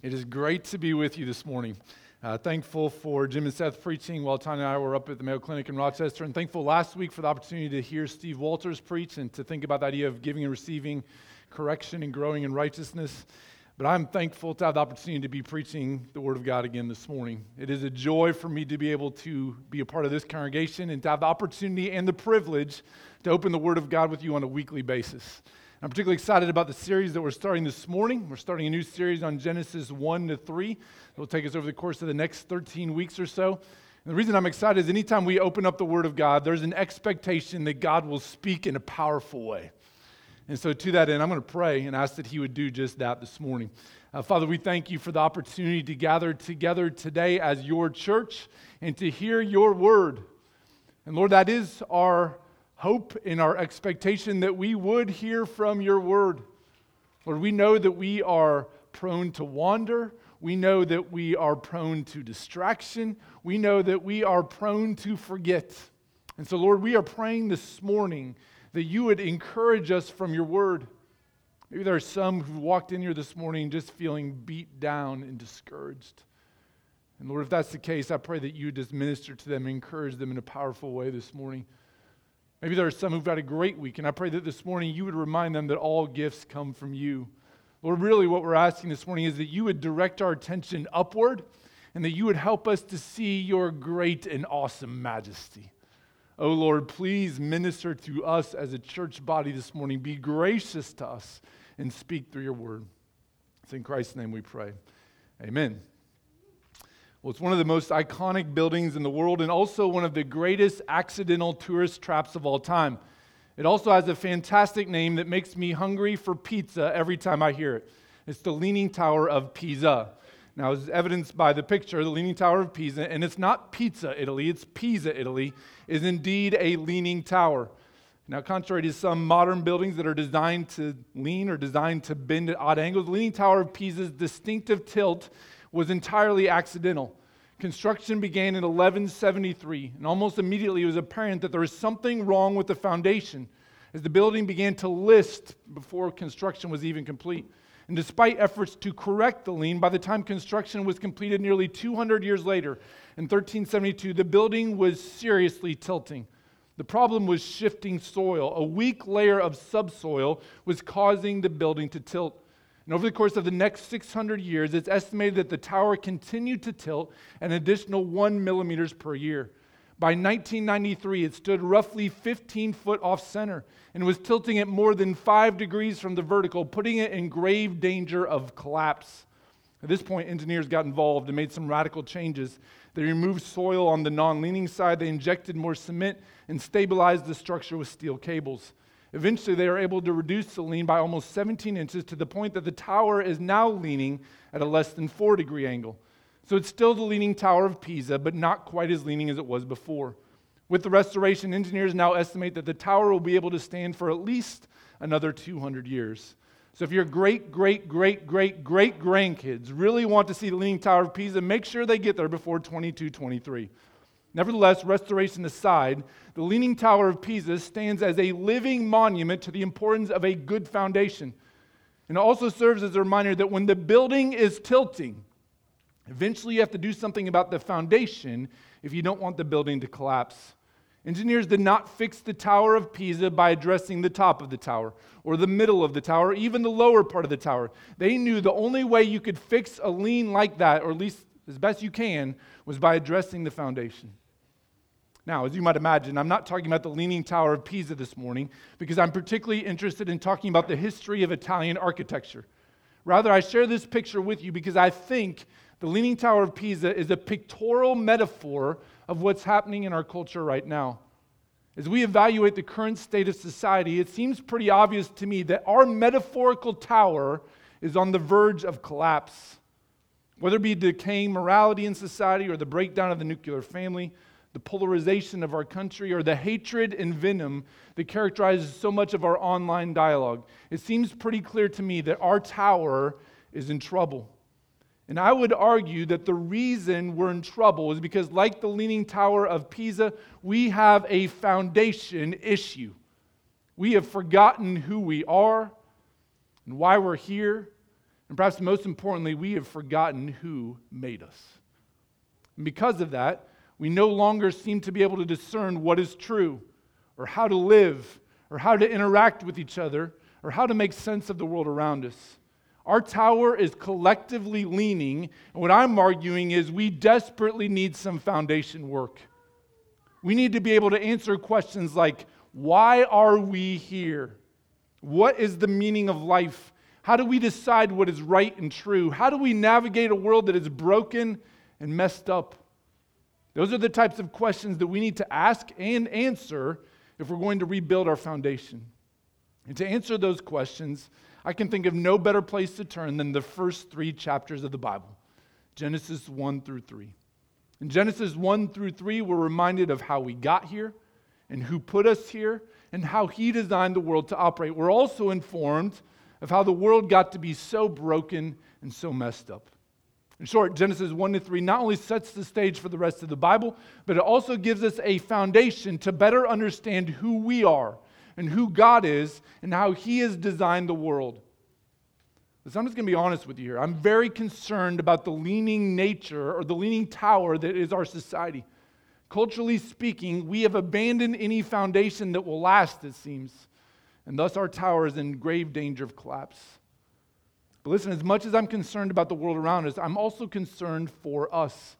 It is great to be with you this morning. Uh, thankful for Jim and Seth preaching while Tanya and I were up at the Mayo Clinic in Rochester, and thankful last week for the opportunity to hear Steve Walters preach and to think about the idea of giving and receiving correction and growing in righteousness. But I'm thankful to have the opportunity to be preaching the Word of God again this morning. It is a joy for me to be able to be a part of this congregation and to have the opportunity and the privilege to open the Word of God with you on a weekly basis. I'm particularly excited about the series that we're starting this morning. We're starting a new series on Genesis 1 to 3. It'll take us over the course of the next 13 weeks or so. And the reason I'm excited is anytime we open up the Word of God, there's an expectation that God will speak in a powerful way. And so, to that end, I'm going to pray and ask that He would do just that this morning. Uh, Father, we thank you for the opportunity to gather together today as your church and to hear your word. And Lord, that is our hope in our expectation that we would hear from your word. Lord, we know that we are prone to wander. We know that we are prone to distraction. We know that we are prone to forget. And so, Lord, we are praying this morning that you would encourage us from your word. Maybe there are some who walked in here this morning just feeling beat down and discouraged. And Lord, if that's the case, I pray that you just minister to them, encourage them in a powerful way this morning. Maybe there are some who've had a great week, and I pray that this morning you would remind them that all gifts come from you. Lord, really what we're asking this morning is that you would direct our attention upward and that you would help us to see your great and awesome majesty. Oh Lord, please minister to us as a church body this morning. Be gracious to us and speak through your word. It's in Christ's name we pray. Amen. Well, it's one of the most iconic buildings in the world and also one of the greatest accidental tourist traps of all time. It also has a fantastic name that makes me hungry for pizza every time I hear it. It's the Leaning Tower of Pisa. Now, as evidenced by the picture, the Leaning Tower of Pisa, and it's not Pizza, Italy, it's Pisa, Italy, is indeed a leaning tower. Now, contrary to some modern buildings that are designed to lean or designed to bend at odd angles, the Leaning Tower of Pisa's distinctive tilt was entirely accidental. Construction began in 1173, and almost immediately it was apparent that there was something wrong with the foundation as the building began to list before construction was even complete. And despite efforts to correct the lean, by the time construction was completed nearly 200 years later, in 1372, the building was seriously tilting. The problem was shifting soil. A weak layer of subsoil was causing the building to tilt. And over the course of the next 600 years, it's estimated that the tower continued to tilt an additional one millimeters per year. By 1993, it stood roughly 15 foot off center and was tilting at more than five degrees from the vertical, putting it in grave danger of collapse. At this point, engineers got involved and made some radical changes. They removed soil on the non leaning side, they injected more cement, and stabilized the structure with steel cables. Eventually, they are able to reduce the lean by almost 17 inches to the point that the tower is now leaning at a less than 4 degree angle. So it's still the leaning tower of Pisa, but not quite as leaning as it was before. With the restoration, engineers now estimate that the tower will be able to stand for at least another 200 years. So if your great, great, great, great, great grandkids really want to see the Leaning Tower of Pisa, make sure they get there before 2223. Nevertheless, restoration aside, the Leaning Tower of Pisa stands as a living monument to the importance of a good foundation. And it also serves as a reminder that when the building is tilting, eventually you have to do something about the foundation if you don't want the building to collapse. Engineers did not fix the Tower of Pisa by addressing the top of the tower, or the middle of the tower, even the lower part of the tower. They knew the only way you could fix a lean like that, or at least as best you can, was by addressing the foundation. Now, as you might imagine, I'm not talking about the Leaning Tower of Pisa this morning because I'm particularly interested in talking about the history of Italian architecture. Rather, I share this picture with you because I think the Leaning Tower of Pisa is a pictorial metaphor of what's happening in our culture right now. As we evaluate the current state of society, it seems pretty obvious to me that our metaphorical tower is on the verge of collapse. Whether it be decaying morality in society or the breakdown of the nuclear family, the polarization of our country, or the hatred and venom that characterizes so much of our online dialogue, it seems pretty clear to me that our tower is in trouble. And I would argue that the reason we're in trouble is because, like the Leaning Tower of Pisa, we have a foundation issue. We have forgotten who we are and why we're here. And perhaps most importantly, we have forgotten who made us. And because of that, we no longer seem to be able to discern what is true, or how to live, or how to interact with each other, or how to make sense of the world around us. Our tower is collectively leaning, and what I'm arguing is we desperately need some foundation work. We need to be able to answer questions like why are we here? What is the meaning of life? How do we decide what is right and true? How do we navigate a world that is broken and messed up? Those are the types of questions that we need to ask and answer if we're going to rebuild our foundation. And to answer those questions, I can think of no better place to turn than the first three chapters of the Bible Genesis 1 through 3. In Genesis 1 through 3, we're reminded of how we got here and who put us here and how He designed the world to operate. We're also informed of how the world got to be so broken and so messed up. In short, Genesis 1 to 3 not only sets the stage for the rest of the Bible, but it also gives us a foundation to better understand who we are and who God is and how He has designed the world. So I'm just going to be honest with you here. I'm very concerned about the leaning nature or the leaning tower that is our society. Culturally speaking, we have abandoned any foundation that will last, it seems, and thus our tower is in grave danger of collapse. But listen, as much as I'm concerned about the world around us, I'm also concerned for us.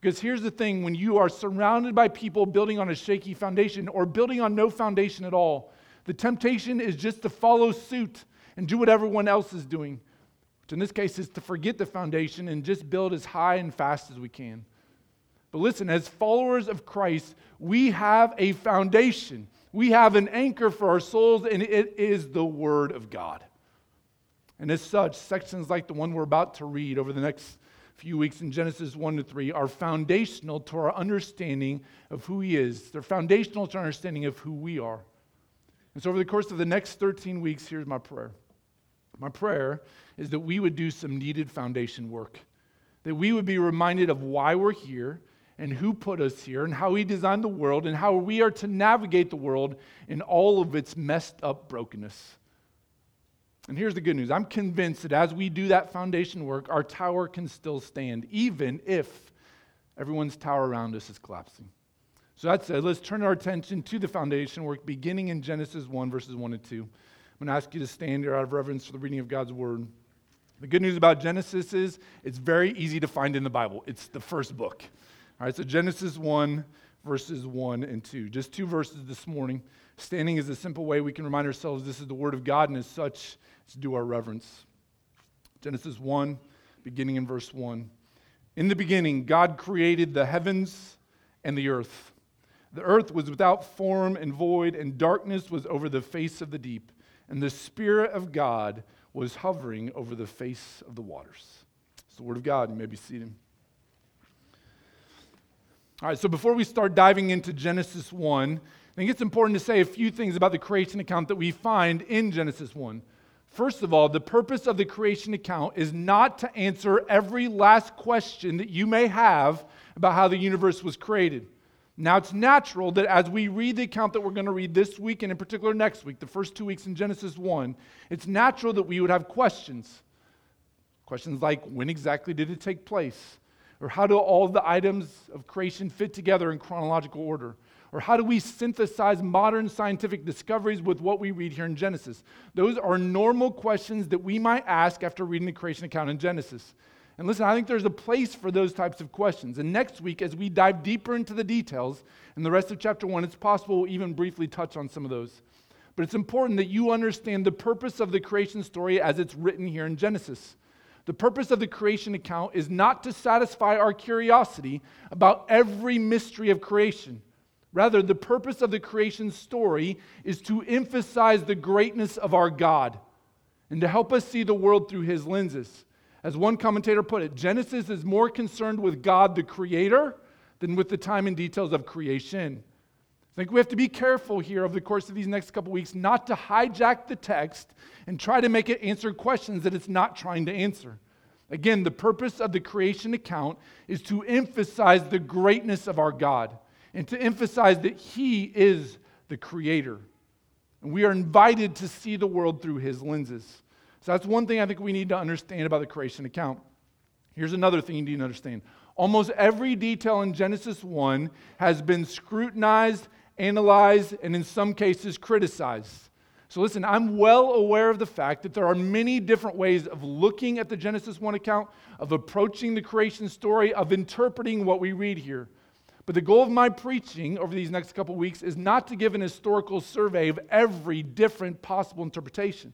Because here's the thing when you are surrounded by people building on a shaky foundation or building on no foundation at all, the temptation is just to follow suit and do what everyone else is doing, which in this case is to forget the foundation and just build as high and fast as we can. But listen, as followers of Christ, we have a foundation. We have an anchor for our souls, and it is the Word of God. And as such, sections like the one we're about to read over the next few weeks in Genesis 1 to 3 are foundational to our understanding of who He is. They're foundational to our understanding of who we are. And so, over the course of the next 13 weeks, here's my prayer. My prayer is that we would do some needed foundation work, that we would be reminded of why we're here and who put us here and how He designed the world and how we are to navigate the world in all of its messed up brokenness. And here's the good news I'm convinced that as we do that foundation work, our tower can still stand, even if everyone's tower around us is collapsing. So that said, let's turn our attention to the foundation work beginning in Genesis 1, verses 1 and 2. I'm going to ask you to stand here out of reverence for the reading of God's word. The good news about Genesis is it's very easy to find in the Bible, it's the first book. All right, so Genesis 1, verses 1 and 2. Just two verses this morning. Standing is a simple way we can remind ourselves this is the Word of God, and as such, let's do our reverence. Genesis 1, beginning in verse 1. In the beginning, God created the heavens and the earth. The earth was without form and void, and darkness was over the face of the deep, and the Spirit of God was hovering over the face of the waters. It's the Word of God. You may be seated. All right, so before we start diving into Genesis 1, I think it's important to say a few things about the creation account that we find in Genesis 1. First of all, the purpose of the creation account is not to answer every last question that you may have about how the universe was created. Now, it's natural that as we read the account that we're going to read this week and in particular next week, the first two weeks in Genesis 1, it's natural that we would have questions. Questions like when exactly did it take place? Or how do all the items of creation fit together in chronological order? Or how do we synthesize modern scientific discoveries with what we read here in Genesis? Those are normal questions that we might ask after reading the creation account in Genesis. And listen, I think there's a place for those types of questions. And next week, as we dive deeper into the details in the rest of chapter one, it's possible we'll even briefly touch on some of those. But it's important that you understand the purpose of the creation story as it's written here in Genesis. The purpose of the creation account is not to satisfy our curiosity about every mystery of creation. Rather, the purpose of the creation story is to emphasize the greatness of our God and to help us see the world through his lenses. As one commentator put it, Genesis is more concerned with God the creator than with the time and details of creation. I think we have to be careful here over the course of these next couple weeks not to hijack the text and try to make it answer questions that it's not trying to answer. Again, the purpose of the creation account is to emphasize the greatness of our God and to emphasize that He is the creator. And we are invited to see the world through His lenses. So that's one thing I think we need to understand about the creation account. Here's another thing you need to understand. Almost every detail in Genesis 1 has been scrutinized, analyzed, and in some cases criticize. So, listen, I'm well aware of the fact that there are many different ways of looking at the Genesis 1 account, of approaching the creation story, of interpreting what we read here. But the goal of my preaching over these next couple weeks is not to give an historical survey of every different possible interpretation.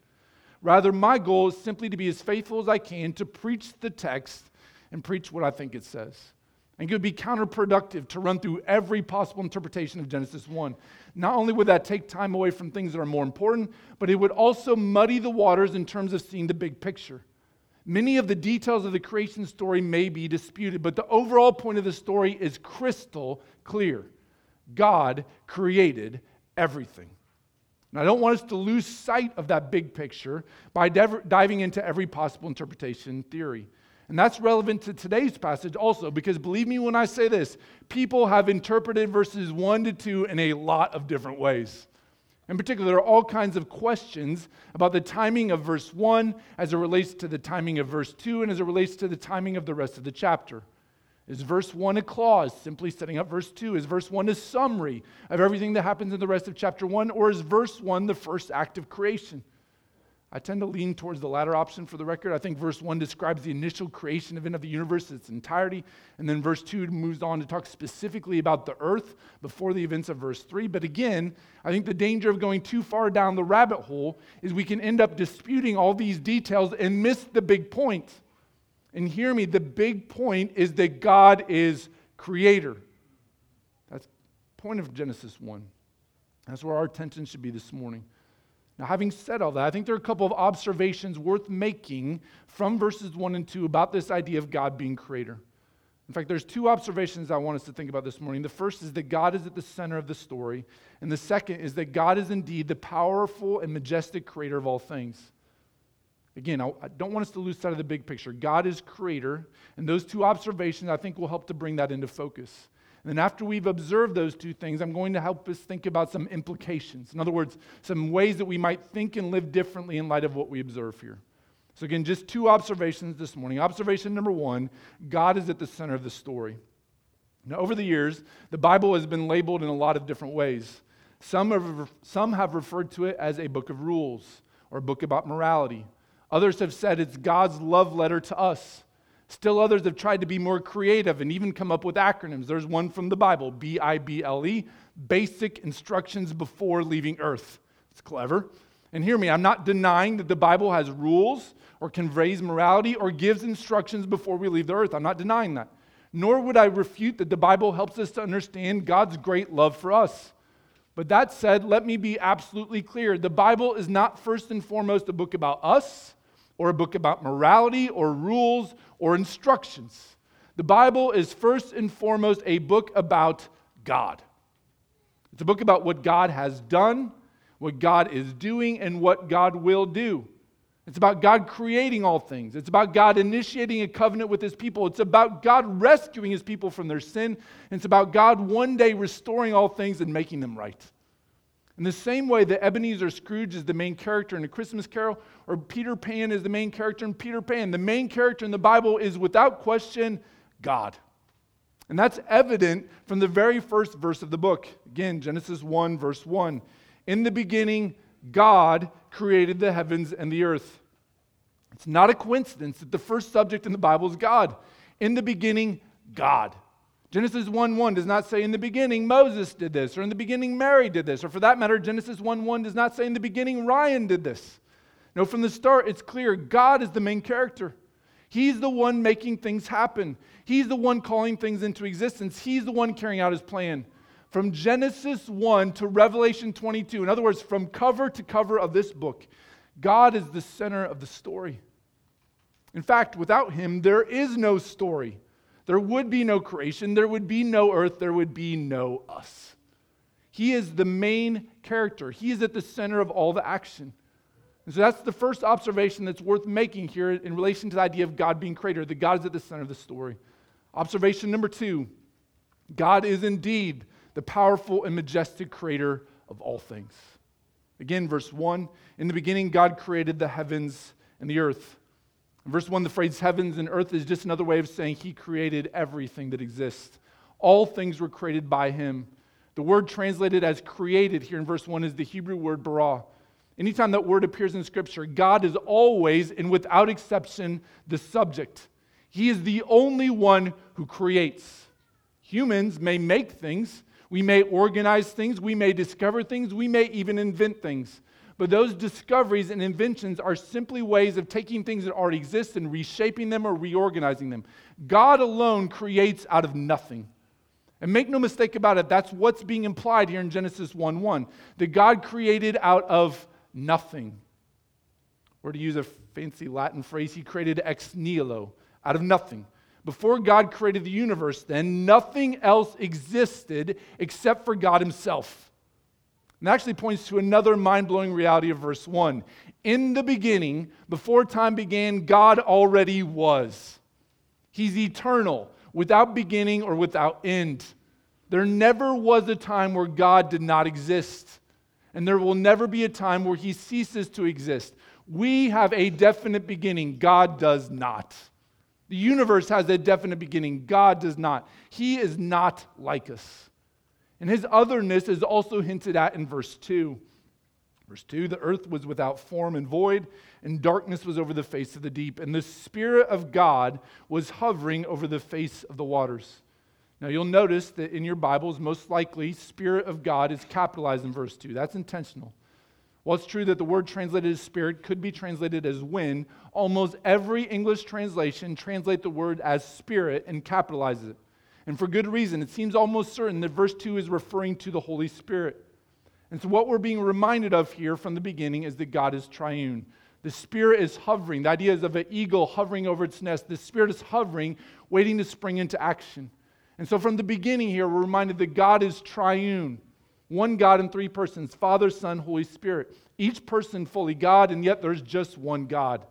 Rather, my goal is simply to be as faithful as I can to preach the text and preach what I think it says. And it would be counterproductive to run through every possible interpretation of Genesis 1. Not only would that take time away from things that are more important, but it would also muddy the waters in terms of seeing the big picture. Many of the details of the creation story may be disputed, but the overall point of the story is crystal clear. God created everything. And I don't want us to lose sight of that big picture by diving into every possible interpretation theory. And that's relevant to today's passage also, because believe me when I say this, people have interpreted verses 1 to 2 in a lot of different ways. In particular, there are all kinds of questions about the timing of verse 1 as it relates to the timing of verse 2 and as it relates to the timing of the rest of the chapter. Is verse 1 a clause, simply setting up verse 2? Is verse 1 a summary of everything that happens in the rest of chapter 1? Or is verse 1 the first act of creation? I tend to lean towards the latter option for the record. I think verse 1 describes the initial creation event of the universe in its entirety, and then verse 2 moves on to talk specifically about the earth before the events of verse 3. But again, I think the danger of going too far down the rabbit hole is we can end up disputing all these details and miss the big point. And hear me, the big point is that God is creator. That's the point of Genesis 1. That's where our attention should be this morning. Now, having said all that, I think there are a couple of observations worth making from verses 1 and 2 about this idea of God being creator. In fact, there's two observations I want us to think about this morning. The first is that God is at the center of the story, and the second is that God is indeed the powerful and majestic creator of all things. Again, I don't want us to lose sight of the big picture. God is creator, and those two observations I think will help to bring that into focus. And then, after we've observed those two things, I'm going to help us think about some implications. In other words, some ways that we might think and live differently in light of what we observe here. So, again, just two observations this morning. Observation number one God is at the center of the story. Now, over the years, the Bible has been labeled in a lot of different ways. Some have, some have referred to it as a book of rules or a book about morality. Others have said it's God's love letter to us. Still, others have tried to be more creative and even come up with acronyms. There's one from the Bible B I B L E, basic instructions before leaving earth. It's clever. And hear me, I'm not denying that the Bible has rules or conveys morality or gives instructions before we leave the earth. I'm not denying that. Nor would I refute that the Bible helps us to understand God's great love for us. But that said, let me be absolutely clear the Bible is not first and foremost a book about us or a book about morality or rules or instructions. The Bible is first and foremost a book about God. It's a book about what God has done, what God is doing, and what God will do. It's about God creating all things. It's about God initiating a covenant with his people. It's about God rescuing his people from their sin. It's about God one day restoring all things and making them right. In the same way that Ebenezer Scrooge is the main character in A Christmas Carol, or Peter Pan is the main character in Peter Pan, the main character in the Bible is without question God. And that's evident from the very first verse of the book. Again, Genesis 1, verse 1. In the beginning, God created the heavens and the earth. It's not a coincidence that the first subject in the Bible is God. In the beginning, God. Genesis 1 1 does not say in the beginning Moses did this, or in the beginning Mary did this, or for that matter, Genesis 1 1 does not say in the beginning Ryan did this. No, from the start, it's clear God is the main character. He's the one making things happen, He's the one calling things into existence, He's the one carrying out His plan. From Genesis 1 to Revelation 22, in other words, from cover to cover of this book, God is the center of the story. In fact, without Him, there is no story. There would be no creation, there would be no earth, there would be no us. He is the main character, He is at the center of all the action. And so that's the first observation that's worth making here in relation to the idea of God being creator, that God is at the center of the story. Observation number two God is indeed the powerful and majestic creator of all things. Again, verse 1 In the beginning, God created the heavens and the earth. In verse 1, the phrase heavens and earth is just another way of saying he created everything that exists. All things were created by him. The word translated as created here in verse 1 is the Hebrew word bara. Anytime that word appears in Scripture, God is always and without exception the subject. He is the only one who creates. Humans may make things, we may organize things, we may discover things, we may even invent things. But those discoveries and inventions are simply ways of taking things that already exist and reshaping them or reorganizing them. God alone creates out of nothing. And make no mistake about it, that's what's being implied here in Genesis 1 1. That God created out of nothing. Or to use a fancy Latin phrase, he created ex nihilo, out of nothing. Before God created the universe, then, nothing else existed except for God Himself. And that actually points to another mind blowing reality of verse 1. In the beginning, before time began, God already was. He's eternal, without beginning or without end. There never was a time where God did not exist, and there will never be a time where he ceases to exist. We have a definite beginning, God does not. The universe has a definite beginning, God does not. He is not like us. And his otherness is also hinted at in verse 2. Verse 2 The earth was without form and void, and darkness was over the face of the deep, and the Spirit of God was hovering over the face of the waters. Now you'll notice that in your Bibles, most likely, Spirit of God is capitalized in verse 2. That's intentional. While it's true that the word translated as spirit could be translated as wind, almost every English translation translate the word as spirit and capitalizes it. And for good reason. It seems almost certain that verse 2 is referring to the Holy Spirit. And so, what we're being reminded of here from the beginning is that God is triune. The Spirit is hovering. The idea is of an eagle hovering over its nest. The Spirit is hovering, waiting to spring into action. And so, from the beginning here, we're reminded that God is triune one God in three persons Father, Son, Holy Spirit. Each person fully God, and yet there's just one God.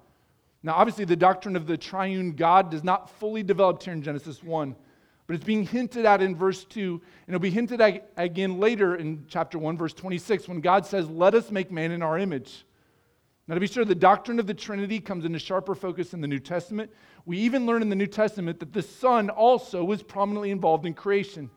Now, obviously, the doctrine of the triune God does not fully develop here in Genesis 1. But it's being hinted at in verse 2, and it'll be hinted at again later in chapter 1, verse 26, when God says, Let us make man in our image. Now, to be sure, the doctrine of the Trinity comes into sharper focus in the New Testament. We even learn in the New Testament that the Son also was prominently involved in creation.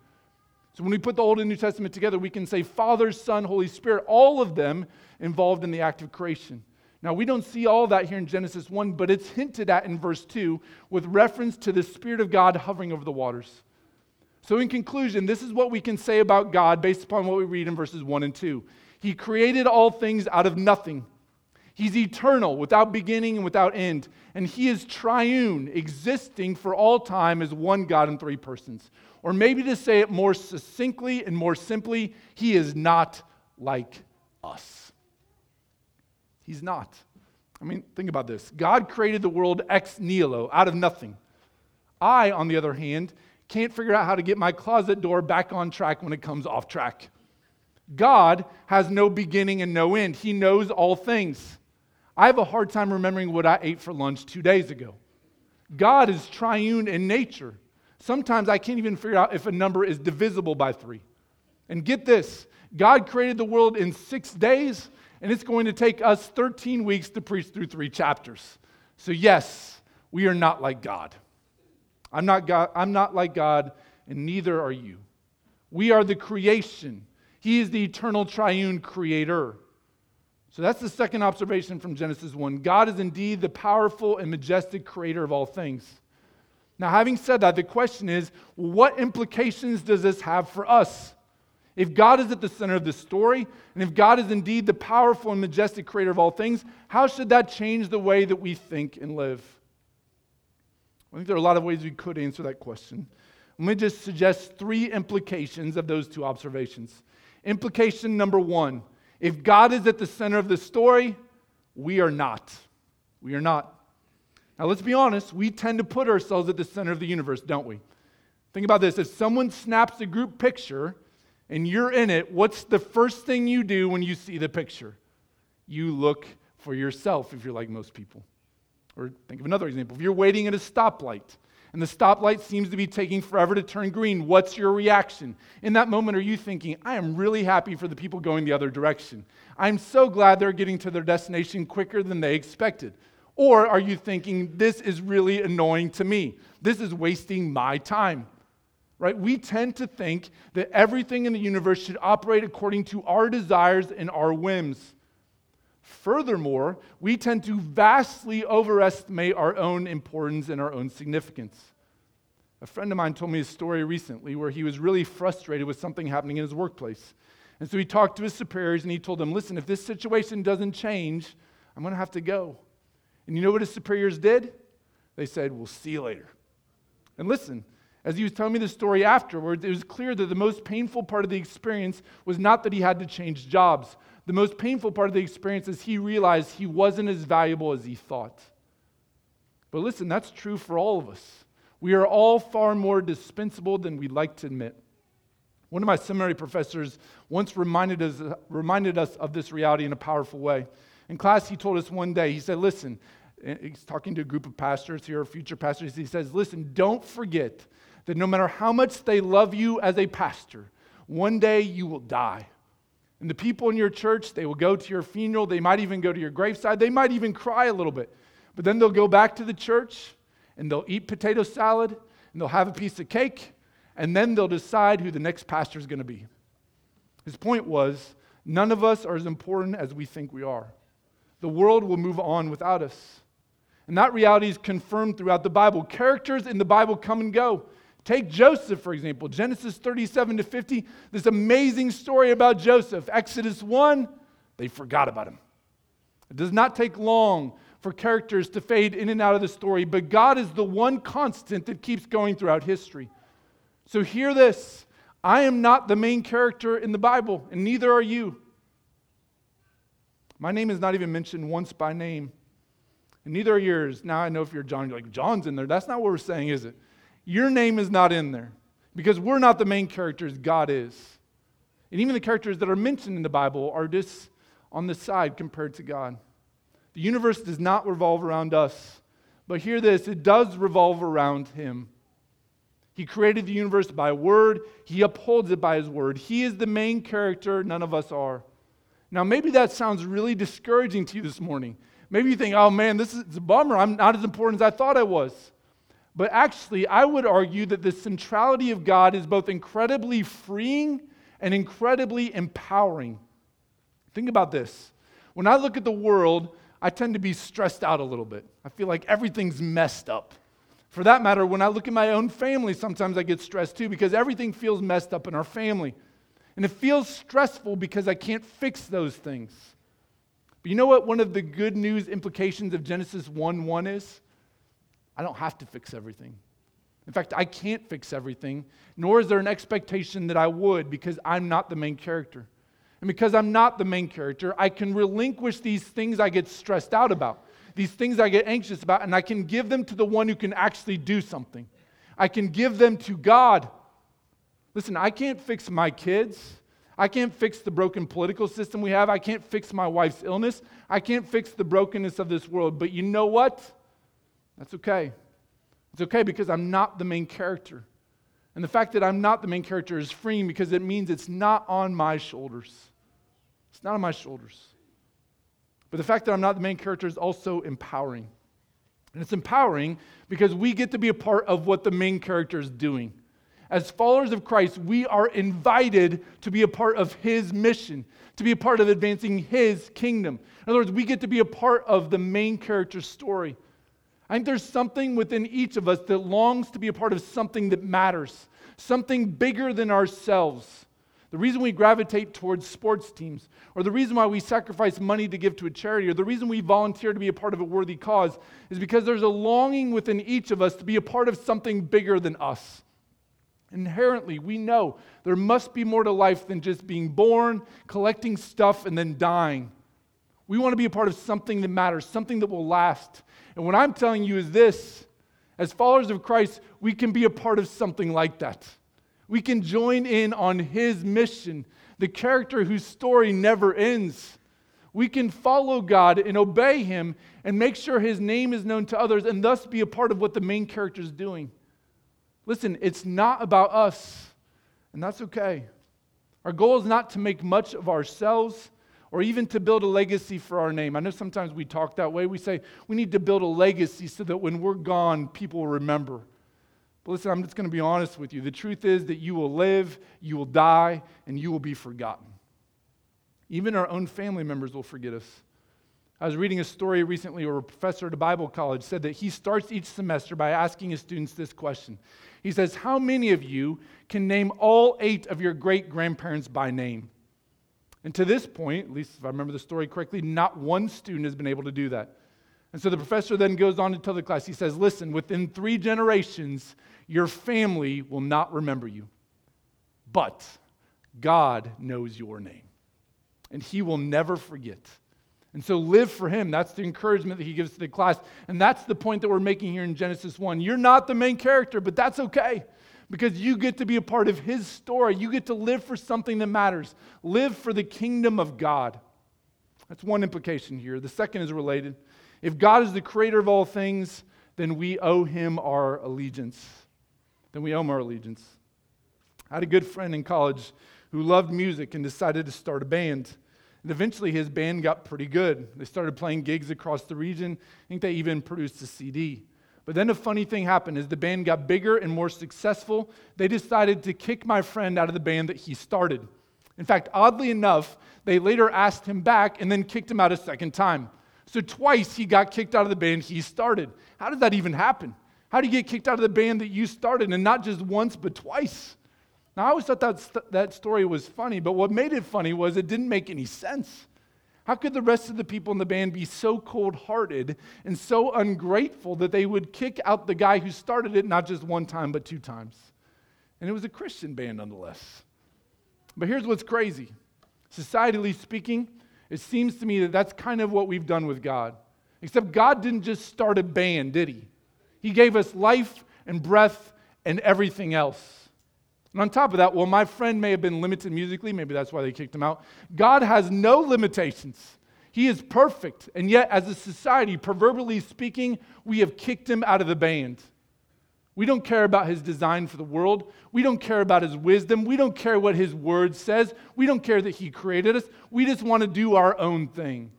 So when we put the Old and New Testament together, we can say Father, Son, Holy Spirit, all of them involved in the act of creation. Now, we don't see all that here in Genesis 1, but it's hinted at in verse 2 with reference to the Spirit of God hovering over the waters. So, in conclusion, this is what we can say about God based upon what we read in verses 1 and 2. He created all things out of nothing. He's eternal, without beginning and without end. And He is triune, existing for all time as one God in three persons. Or maybe to say it more succinctly and more simply, He is not like us. He's not. I mean, think about this God created the world ex nihilo, out of nothing. I, on the other hand, can't figure out how to get my closet door back on track when it comes off track. God has no beginning and no end, He knows all things. I have a hard time remembering what I ate for lunch two days ago. God is triune in nature. Sometimes I can't even figure out if a number is divisible by three. And get this God created the world in six days and it's going to take us 13 weeks to preach through three chapters. So, yes, we are not like God. I'm not, God, I'm not like God, and neither are you. We are the creation. He is the eternal triune creator. So that's the second observation from Genesis 1. God is indeed the powerful and majestic creator of all things. Now, having said that, the question is what implications does this have for us? If God is at the center of the story, and if God is indeed the powerful and majestic creator of all things, how should that change the way that we think and live? I think there are a lot of ways we could answer that question. Let me just suggest three implications of those two observations. Implication number one if God is at the center of the story, we are not. We are not. Now, let's be honest, we tend to put ourselves at the center of the universe, don't we? Think about this if someone snaps a group picture, and you're in it, what's the first thing you do when you see the picture? You look for yourself if you're like most people. Or think of another example. If you're waiting at a stoplight and the stoplight seems to be taking forever to turn green, what's your reaction? In that moment, are you thinking, I am really happy for the people going the other direction? I'm so glad they're getting to their destination quicker than they expected. Or are you thinking, this is really annoying to me? This is wasting my time? Right? We tend to think that everything in the universe should operate according to our desires and our whims. Furthermore, we tend to vastly overestimate our own importance and our own significance. A friend of mine told me a story recently where he was really frustrated with something happening in his workplace. And so he talked to his superiors and he told them, Listen, if this situation doesn't change, I'm going to have to go. And you know what his superiors did? They said, We'll see you later. And listen, as he was telling me the story afterwards, it was clear that the most painful part of the experience was not that he had to change jobs. The most painful part of the experience is he realized he wasn't as valuable as he thought. But listen, that's true for all of us. We are all far more dispensable than we'd like to admit. One of my seminary professors once reminded us, reminded us of this reality in a powerful way. In class, he told us one day, he said, Listen, he's talking to a group of pastors here, future pastors. He says, Listen, don't forget that no matter how much they love you as a pastor, one day you will die. And the people in your church, they will go to your funeral. They might even go to your graveside. They might even cry a little bit. But then they'll go back to the church and they'll eat potato salad and they'll have a piece of cake and then they'll decide who the next pastor is going to be. His point was none of us are as important as we think we are. The world will move on without us. And that reality is confirmed throughout the Bible. Characters in the Bible come and go. Take Joseph, for example, Genesis 37 to 50, this amazing story about Joseph. Exodus 1, they forgot about him. It does not take long for characters to fade in and out of the story, but God is the one constant that keeps going throughout history. So hear this I am not the main character in the Bible, and neither are you. My name is not even mentioned once by name, and neither are yours. Now I know if you're John, you're like, John's in there. That's not what we're saying, is it? Your name is not in there because we're not the main characters, God is. And even the characters that are mentioned in the Bible are just on the side compared to God. The universe does not revolve around us, but hear this it does revolve around Him. He created the universe by word, He upholds it by His word. He is the main character, none of us are. Now, maybe that sounds really discouraging to you this morning. Maybe you think, oh man, this is a bummer. I'm not as important as I thought I was. But actually, I would argue that the centrality of God is both incredibly freeing and incredibly empowering. Think about this. When I look at the world, I tend to be stressed out a little bit. I feel like everything's messed up. For that matter, when I look at my own family, sometimes I get stressed too because everything feels messed up in our family. And it feels stressful because I can't fix those things. But you know what one of the good news implications of Genesis 1 1 is? I don't have to fix everything. In fact, I can't fix everything, nor is there an expectation that I would because I'm not the main character. And because I'm not the main character, I can relinquish these things I get stressed out about these things I get anxious about, and I can give them to the one who can actually do something. I can give them to God. Listen, I can't fix my kids. I can't fix the broken political system we have. I can't fix my wife's illness. I can't fix the brokenness of this world. But you know what? That's okay. It's okay because I'm not the main character. And the fact that I'm not the main character is freeing because it means it's not on my shoulders. It's not on my shoulders. But the fact that I'm not the main character is also empowering. And it's empowering because we get to be a part of what the main character is doing. As followers of Christ, we are invited to be a part of his mission, to be a part of advancing his kingdom. In other words, we get to be a part of the main character's story. I think there's something within each of us that longs to be a part of something that matters, something bigger than ourselves. The reason we gravitate towards sports teams, or the reason why we sacrifice money to give to a charity, or the reason we volunteer to be a part of a worthy cause, is because there's a longing within each of us to be a part of something bigger than us. Inherently, we know there must be more to life than just being born, collecting stuff, and then dying. We want to be a part of something that matters, something that will last. And what I'm telling you is this as followers of Christ, we can be a part of something like that. We can join in on his mission, the character whose story never ends. We can follow God and obey him and make sure his name is known to others and thus be a part of what the main character is doing. Listen, it's not about us, and that's okay. Our goal is not to make much of ourselves or even to build a legacy for our name. I know sometimes we talk that way. We say we need to build a legacy so that when we're gone, people will remember. But listen, I'm just going to be honest with you. The truth is that you will live, you will die, and you will be forgotten. Even our own family members will forget us. I was reading a story recently where a professor at a Bible college said that he starts each semester by asking his students this question. He says, How many of you can name all eight of your great grandparents by name? And to this point, at least if I remember the story correctly, not one student has been able to do that. And so the professor then goes on to tell the class, he says, Listen, within three generations, your family will not remember you. But God knows your name, and He will never forget. And so live for him. That's the encouragement that he gives to the class. And that's the point that we're making here in Genesis 1. You're not the main character, but that's okay because you get to be a part of his story. You get to live for something that matters. Live for the kingdom of God. That's one implication here. The second is related. If God is the creator of all things, then we owe him our allegiance. Then we owe him our allegiance. I had a good friend in college who loved music and decided to start a band. And eventually, his band got pretty good. They started playing gigs across the region. I think they even produced a CD. But then a funny thing happened as the band got bigger and more successful, they decided to kick my friend out of the band that he started. In fact, oddly enough, they later asked him back and then kicked him out a second time. So twice he got kicked out of the band he started. How did that even happen? How do you get kicked out of the band that you started and not just once but twice? Now, I always thought that, st- that story was funny, but what made it funny was it didn't make any sense. How could the rest of the people in the band be so cold hearted and so ungrateful that they would kick out the guy who started it not just one time, but two times? And it was a Christian band nonetheless. But here's what's crazy societally speaking, it seems to me that that's kind of what we've done with God. Except God didn't just start a band, did He? He gave us life and breath and everything else. And on top of that, well, my friend may have been limited musically, maybe that's why they kicked him out. God has no limitations. He is perfect. And yet, as a society, proverbially speaking, we have kicked him out of the band. We don't care about his design for the world. We don't care about his wisdom. We don't care what his word says. We don't care that he created us. We just want to do our own thing.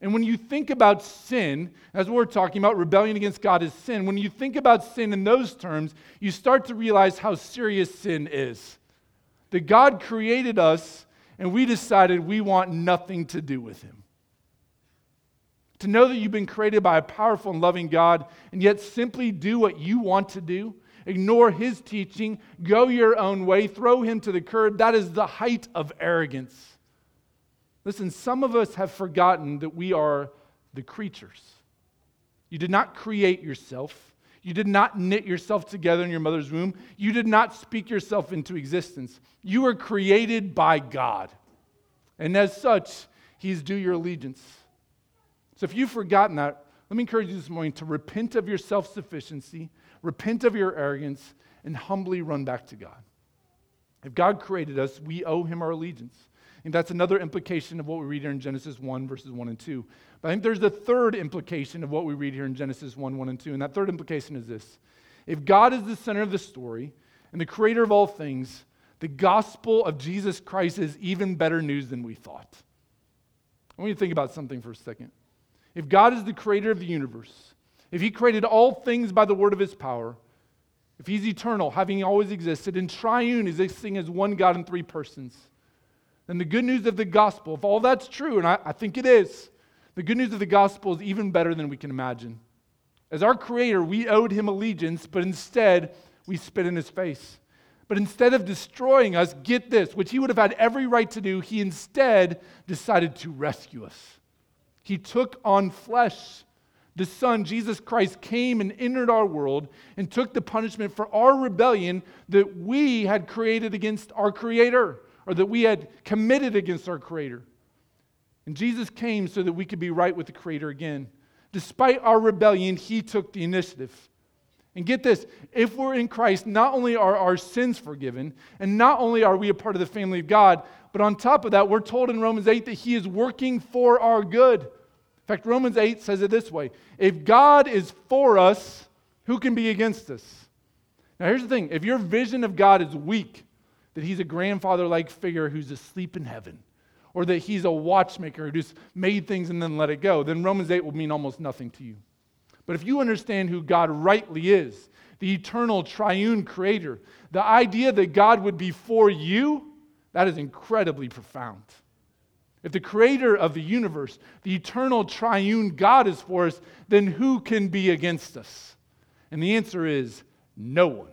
And when you think about sin, as we're talking about, rebellion against God is sin, when you think about sin in those terms, you start to realize how serious sin is. That God created us and we decided we want nothing to do with Him. To know that you've been created by a powerful and loving God and yet simply do what you want to do, ignore His teaching, go your own way, throw Him to the curb, that is the height of arrogance. Listen, some of us have forgotten that we are the creatures. You did not create yourself. You did not knit yourself together in your mother's womb. You did not speak yourself into existence. You were created by God. And as such, He's due your allegiance. So if you've forgotten that, let me encourage you this morning to repent of your self sufficiency, repent of your arrogance, and humbly run back to God. If God created us, we owe Him our allegiance. And that's another implication of what we read here in Genesis 1, verses 1 and 2. But I think there's a third implication of what we read here in Genesis 1, 1 and 2. And that third implication is this If God is the center of the story and the creator of all things, the gospel of Jesus Christ is even better news than we thought. I want you to think about something for a second. If God is the creator of the universe, if he created all things by the word of his power, if he's eternal, having always existed, and triune, existing as one God in three persons, then the good news of the gospel, if all that's true, and I, I think it is, the good news of the gospel is even better than we can imagine. As our creator, we owed him allegiance, but instead, we spit in his face. But instead of destroying us, get this, which he would have had every right to do, he instead decided to rescue us. He took on flesh. The Son, Jesus Christ, came and entered our world and took the punishment for our rebellion that we had created against our Creator or that we had committed against our Creator. And Jesus came so that we could be right with the Creator again. Despite our rebellion, He took the initiative. And get this if we're in Christ, not only are our sins forgiven, and not only are we a part of the family of God, but on top of that, we're told in Romans 8 that He is working for our good. In fact, Romans 8 says it this way If God is for us, who can be against us? Now, here's the thing if your vision of God is weak, that he's a grandfather like figure who's asleep in heaven, or that he's a watchmaker who just made things and then let it go, then Romans 8 will mean almost nothing to you. But if you understand who God rightly is, the eternal triune creator, the idea that God would be for you, that is incredibly profound. If the creator of the universe, the eternal triune God is for us, then who can be against us? And the answer is no one.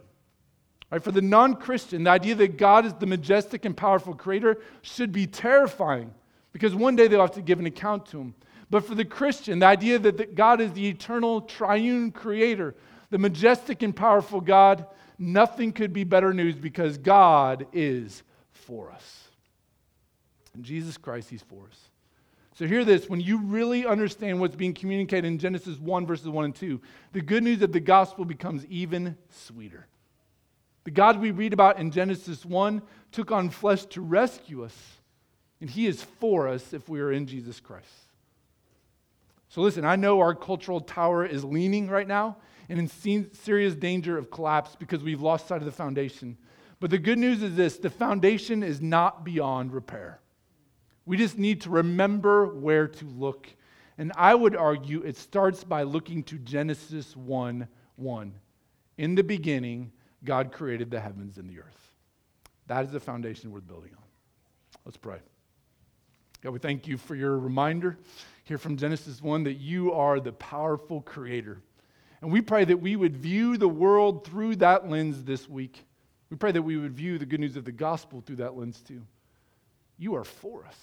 Right, for the non Christian, the idea that God is the majestic and powerful creator should be terrifying because one day they'll have to give an account to him. But for the Christian, the idea that God is the eternal triune creator, the majestic and powerful God, nothing could be better news because God is for us. Jesus Christ, He's for us. So, hear this when you really understand what's being communicated in Genesis 1, verses 1 and 2, the good news of the gospel becomes even sweeter. The God we read about in Genesis 1 took on flesh to rescue us, and He is for us if we are in Jesus Christ. So, listen, I know our cultural tower is leaning right now and in serious danger of collapse because we've lost sight of the foundation. But the good news is this the foundation is not beyond repair. We just need to remember where to look. And I would argue it starts by looking to Genesis 1 1. In the beginning, God created the heavens and the earth. That is the foundation worth building on. Let's pray. God, we thank you for your reminder here from Genesis 1 that you are the powerful creator. And we pray that we would view the world through that lens this week. We pray that we would view the good news of the gospel through that lens too. You are for us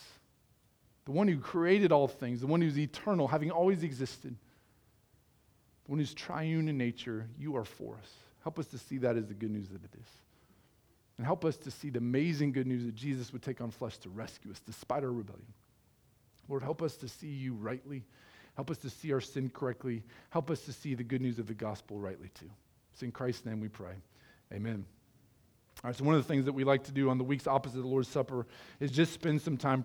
the one who created all things, the one who's eternal, having always existed, the one who's triune in nature, you are for us. Help us to see that as the good news that it is. And help us to see the amazing good news that Jesus would take on flesh to rescue us despite our rebellion. Lord, help us to see you rightly. Help us to see our sin correctly. Help us to see the good news of the gospel rightly too. It's in Christ's name we pray. Amen. All right, so one of the things that we like to do on the weeks opposite the Lord's Supper is just spend some time